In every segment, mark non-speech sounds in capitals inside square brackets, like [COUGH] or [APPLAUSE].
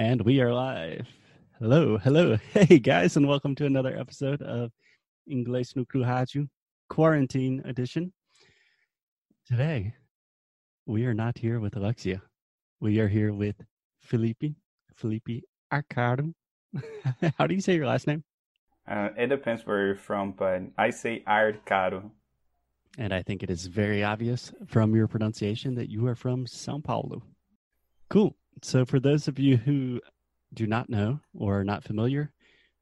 And we are live. Hello, hello. [LAUGHS] Hey guys, and welcome to another episode of Inglês no Rádio Quarantine Edition. Today, we are not here with Alexia. We are here with Felipe, Felipe Arcaro. [LAUGHS] How do you say your last name? Uh, it depends where you're from, but I say Arcaro. And I think it is very obvious from your pronunciation that you are from Sao Paulo. Cool. So, for those of you who do not know or are not familiar,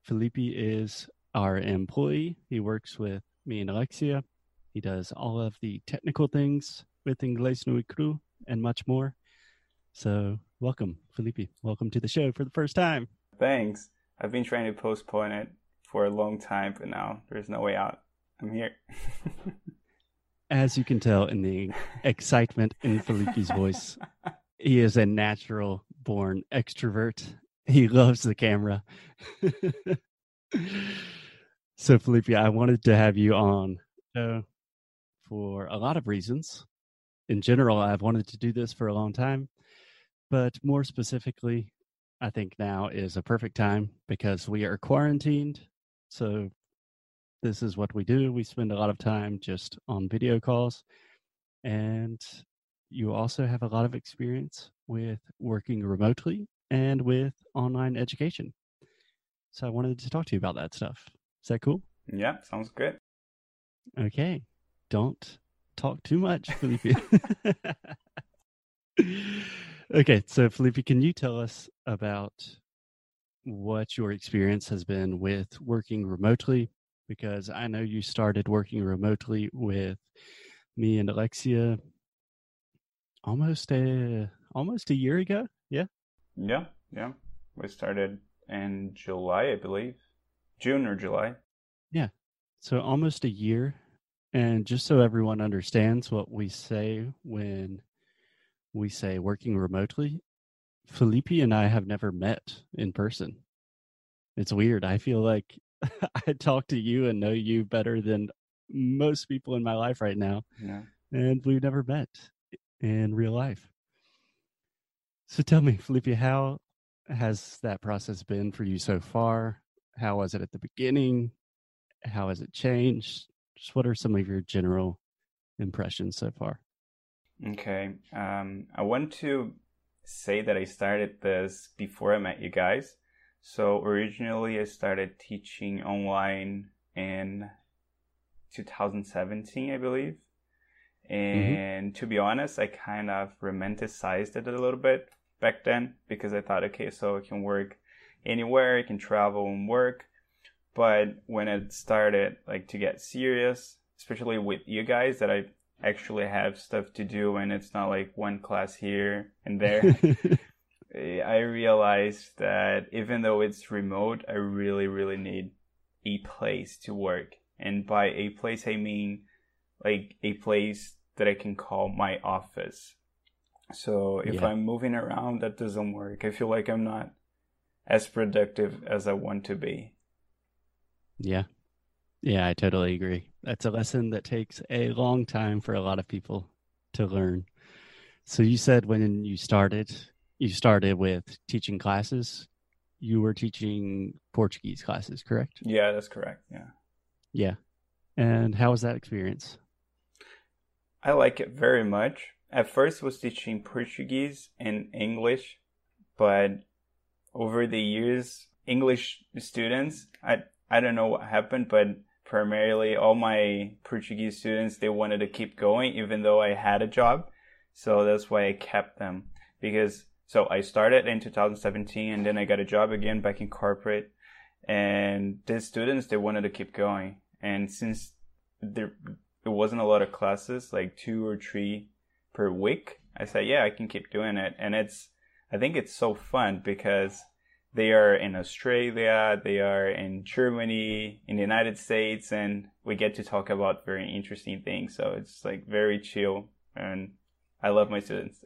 Felipe is our employee. He works with me and Alexia. He does all of the technical things with Inglés no Cru and much more. So, welcome, Felipe. Welcome to the show for the first time. Thanks. I've been trying to postpone it for a long time, but now there's no way out. I'm here. [LAUGHS] As you can tell in the [LAUGHS] excitement in Felipe's voice, he is a natural born extrovert. He loves the camera. [LAUGHS] so, Felipe, I wanted to have you on uh, for a lot of reasons. In general, I've wanted to do this for a long time, but more specifically, I think now is a perfect time because we are quarantined. So, this is what we do. We spend a lot of time just on video calls. And you also have a lot of experience with working remotely and with online education. So I wanted to talk to you about that stuff. Is that cool? Yeah, sounds good. Okay. Don't talk too much, Felipe. [LAUGHS] okay, so Felipe, can you tell us about what your experience has been with working remotely? Because I know you started working remotely with me and Alexia almost a almost a year ago. Yeah. Yeah, yeah. We started in July, I believe, June or July. Yeah. So almost a year, and just so everyone understands what we say when we say working remotely, Felipe and I have never met in person. It's weird. I feel like [LAUGHS] I talk to you and know you better than most people in my life right now. Yeah. And we've never met in real life. So tell me, Felipe, how has that process been for you so far? How was it at the beginning? How has it changed? Just what are some of your general impressions so far? Okay. Um, I want to say that I started this before I met you guys. So originally, I started teaching online in 2017, I believe. Mm-hmm. And mm-hmm. to be honest, I kind of romanticized it a little bit back then because I thought, okay, so I can work anywhere, I can travel and work. But when it started like to get serious, especially with you guys, that I actually have stuff to do and it's not like one class here and there. [LAUGHS] I realized that even though it's remote, I really, really need a place to work. And by a place, I mean like a place that I can call my office. So if yeah. I'm moving around, that doesn't work. I feel like I'm not as productive as I want to be. Yeah. Yeah, I totally agree. That's a lesson that takes a long time for a lot of people to learn. So you said when you started, you started with teaching classes. You were teaching Portuguese classes, correct? Yeah, that's correct. Yeah. Yeah. And how was that experience? I like it very much. At first was teaching Portuguese and English, but over the years, English students, I I don't know what happened, but primarily all my Portuguese students they wanted to keep going even though I had a job. So that's why I kept them because so I started in 2017 and then I got a job again back in corporate and the students they wanted to keep going and since there it wasn't a lot of classes, like two or three per week. I said, yeah, I can keep doing it. And it's, I think it's so fun because they are in Australia, they are in Germany, in the United States, and we get to talk about very interesting things. So it's like very chill and I love my students.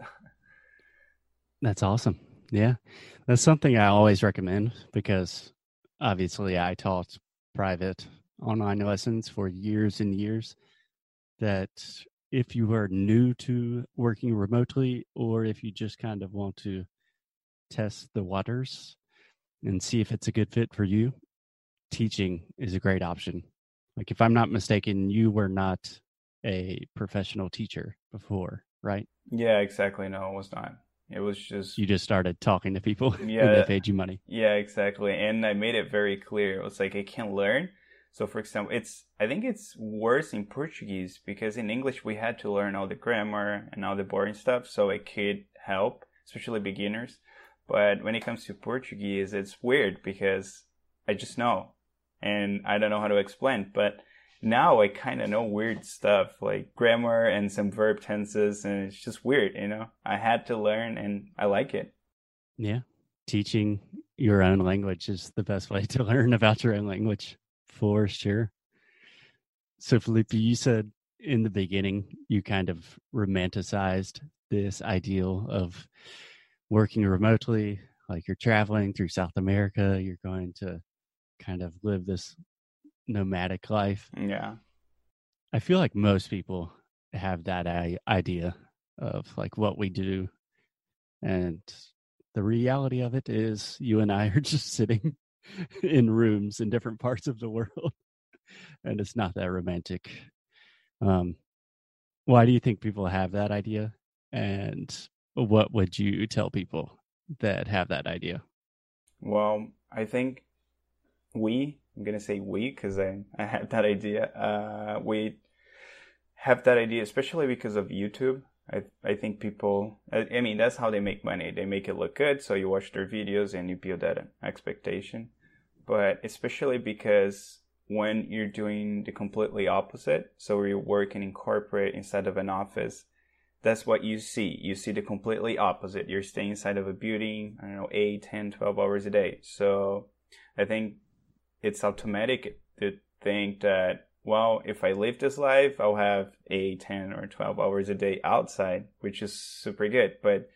[LAUGHS] That's awesome. Yeah. That's something I always recommend because obviously I taught private online lessons for years and years that if you are new to working remotely or if you just kind of want to test the waters and see if it's a good fit for you, teaching is a great option. Like, if I'm not mistaken, you were not a professional teacher before, right? Yeah, exactly. No, it was not. It was just you just started talking to people yeah, [LAUGHS] and they paid you money. Yeah, exactly. And I made it very clear. It was like I can learn. So for example, it's I think it's worse in Portuguese because in English we had to learn all the grammar and all the boring stuff so it could help, especially beginners. But when it comes to Portuguese, it's weird because I just know and I don't know how to explain. But now I kind of know weird stuff like grammar and some verb tenses, and it's just weird, you know? I had to learn and I like it. Yeah. Teaching your own language is the best way to learn about your own language for sure. So, Felipe, you said in the beginning you kind of romanticized this ideal of working remotely, like you're traveling through South America, you're going to kind of live this nomadic life. Yeah. I feel like most people have that idea of like what we do. And the reality of it is you and I are [LAUGHS] just sitting [LAUGHS] in rooms in different parts of the world. [LAUGHS] and it's not that romantic. Um, why do you think people have that idea? And what would you tell people that have that idea? Well, I think we I'm gonna say we because I I had that idea. Uh, we have that idea, especially because of YouTube. I I think people. I, I, mean, that's how they make money. They make it look good, so you watch their videos and you build that expectation. But especially because when you're doing the completely opposite, so you're working in corporate instead of an office, that's what you see. You see the completely opposite. You're staying inside of a building, I don't know, 8, 10, 12 hours a day. So I think it's automatic to think that well if i live this life i'll have a 10 or 12 hours a day outside which is super good. But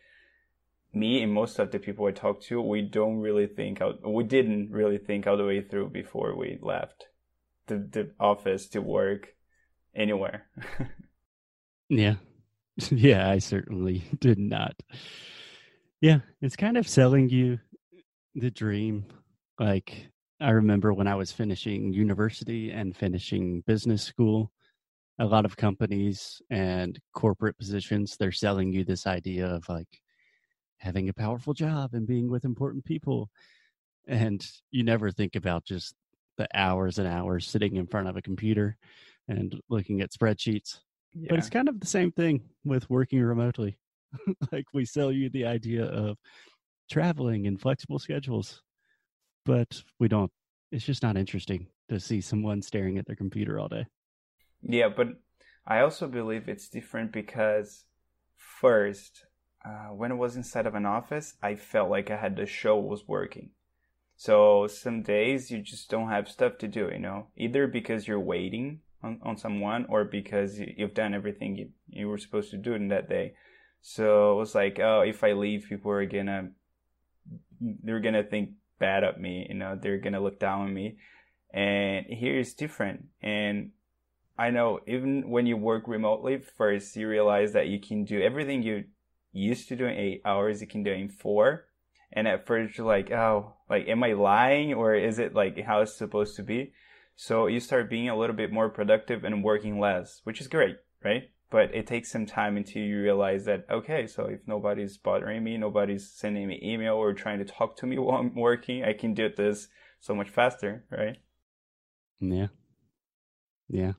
me and most of the people i talk to we don't really think out we didn't really think all the way through before we left the, the office to work anywhere. [LAUGHS] Yeah. [LAUGHS] Yeah i certainly [LAUGHS] did not. Yeah it's kind of selling you the dream like I remember when I was finishing university and finishing business school, a lot of companies and corporate positions, they're selling you this idea of like having a powerful job and being with important people. And you never think about just the hours and hours sitting in front of a computer and looking at spreadsheets. Yeah. But it's kind of the same thing with working remotely. [LAUGHS] like we sell you the idea of traveling and flexible schedules but we don't it's just not interesting to see someone staring at their computer all day. Yeah but i also believe it's different because first uh, when i was inside of an office i felt like i had the show was working. So some days you just don't have stuff to do you know? Either because you're waiting on, on someone or because you've done everything you, you were supposed to do in that day. So it was like oh if i leave people are gonna they're gonna think bad at me. You know, they're gonna look down on me. And here is different. And I know even when you work remotely, first you realize that you can do everything you used to do in eight hours, you can do in four. And at first you're like, oh, like, am I lying or is it like how it's supposed to be? So you start being a little bit more productive and working less, which is great, right? But it takes some time until you realize that okay so if nobody's bothering me nobody's sending me email or trying to talk to me [LAUGHS] while i'm working i can do this so much faster right? Yeah. Yeah.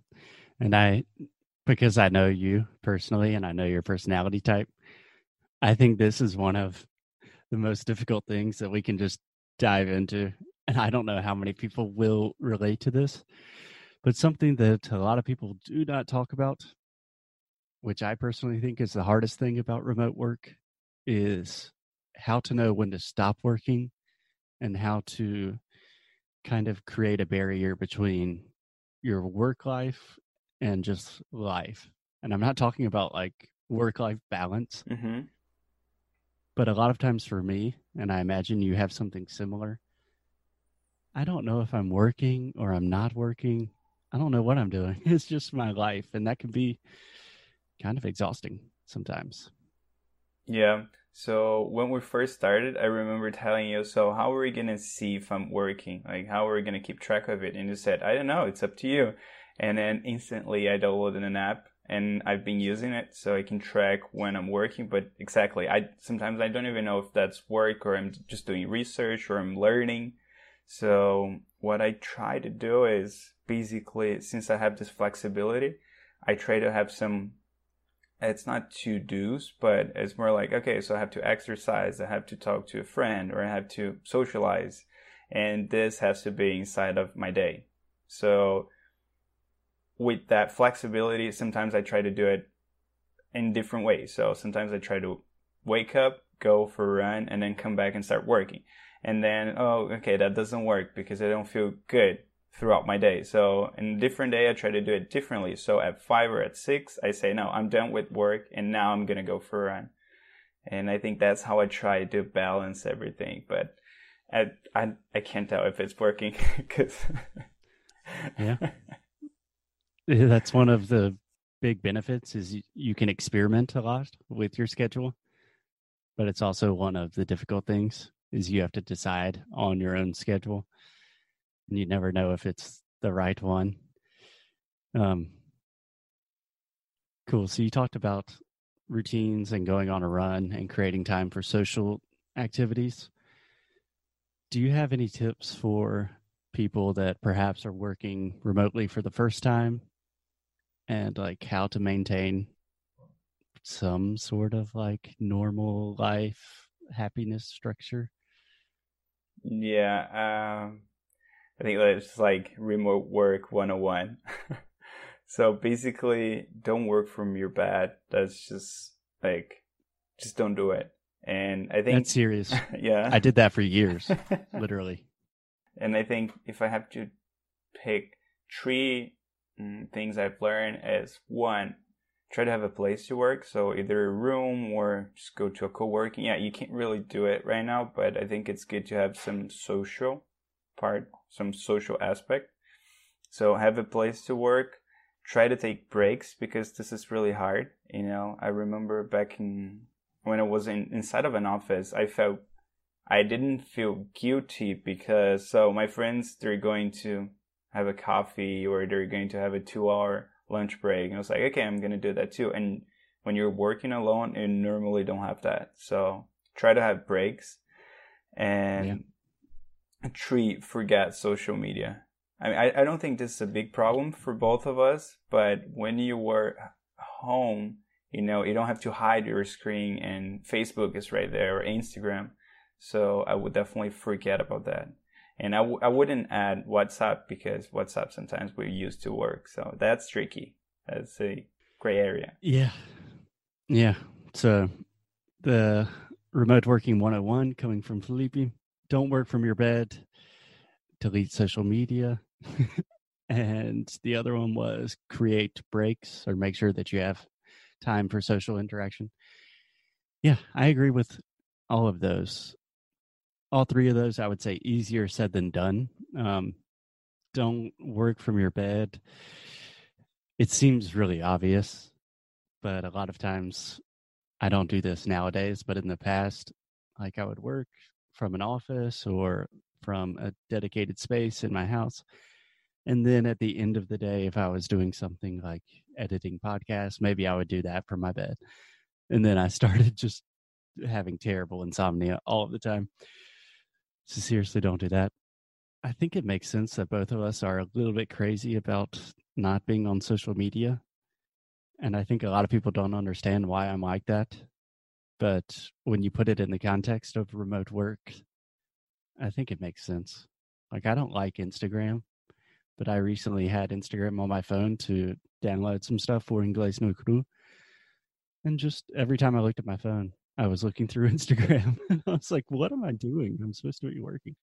And i because i know you personally and i know your personality type i think this is one of the most difficult things that we can just dive into. And i don't know how many people will relate to this but something that a lot of people do not talk about which I personally think is the hardest thing about remote work, is how to know when to stop working and how to kind of create a barrier between your work life and just life. And I'm not talking about like work life balance, mm-hmm. but a lot of times for me, and I imagine you have something similar, I don't know if I'm working or I'm not working. I don't know what I'm doing. [LAUGHS] It's just my life. And that can be kind of exhausting sometimes. Yeah, So when we first started, I remember telling you, so how are we gonna see if I'm working? Like how are we gonna keep track of it? And you said, I don't know, it's up to you. And then instantly I downloaded an app and I've been using it so I can track when I'm working. But exactly, I sometimes I don't even know if that's work or I'm just doing research or I'm learning. So what I try to do is basically, since I have this flexibility, I try to have some it's not to do's, but it's more like, okay, so I have to exercise, I have to talk to a friend, or I have to socialize. And this has to be inside of my day. So with that flexibility, sometimes I try to do it in different ways. So sometimes I try to wake up, go for a run, and then come back and start working. And then, oh, okay, that doesn't work because I don't feel good throughout my day. So in a different day, I try to do it differently. So at five or at six, I say, no, I'm done with work and now I'm going to go for a run. And I think that's how I try to balance everything. But I, I, I can't tell if it's working [LAUGHS] because. [LAUGHS] yeah. That's one of the big benefits is you, you can experiment a lot with your schedule. But it's also one of the difficult things is you have to decide on your own schedule you never know if it's the right one. Um, cool. So you talked about routines and going on a run and creating time for social activities. Do you have any tips for people that perhaps are working remotely for the first time and like how to maintain some sort of like normal life happiness structure? Yeah, um I think it's like remote work 101. [LAUGHS] so basically, don't work from your bed. That's just like, just don't do it. And I think that's serious. [LAUGHS] yeah. I did that for years, [LAUGHS] literally. And I think if I have to pick three mm, things I've learned is one, try to have a place to work. So either a room or just go to a co-working. Yeah, you can't really do it right now, but I think it's good to have some social part, some social aspect. So have a place to work. Try to take breaks because this is really hard. You know, I remember back in when I was in inside of an office, I felt I didn't feel guilty because so my friends they're going to have a coffee or they're going to have a two hour lunch break. And I was like, okay, I'm gonna do that too. And when you're working alone, you normally don't have that. So try to have breaks and yeah treat forget social media. I mean, I, I don't think this is a big problem for both of us, but when you were home, you know, you don't have to hide your screen and Facebook is right there or Instagram. So I would definitely forget about that. And I w- I wouldn't add WhatsApp because WhatsApp sometimes we use to work. So that's tricky. That's a gray area. Yeah. Yeah. So the remote working 101 coming from Felipe don't work from your bed, delete social media. [LAUGHS] and the other one was create breaks or make sure that you have time for social interaction. Yeah, I agree with all of those. All three of those, I would say, easier said than done. Um, don't work from your bed. It seems really obvious, but a lot of times I don't do this nowadays. But in the past, like I would work, from an office or from a dedicated space in my house. And then at the end of the day, if I was doing something like editing podcasts, maybe I would do that from my bed. And then I [LAUGHS] started just having terrible insomnia all of the time. So seriously, don't do that. I think it makes sense that both of us are a little bit crazy about not being on social media. And I think a lot of people don't understand why I'm like that. But when you put it in the context of remote work, I think it makes sense. Like, I don't like Instagram, but I recently had Instagram on my phone to download some stuff for Inglés no Cru. And just every time I looked at my phone, I was looking through [LAUGHS] Instagram I was like, what am I doing? I'm supposed to be working.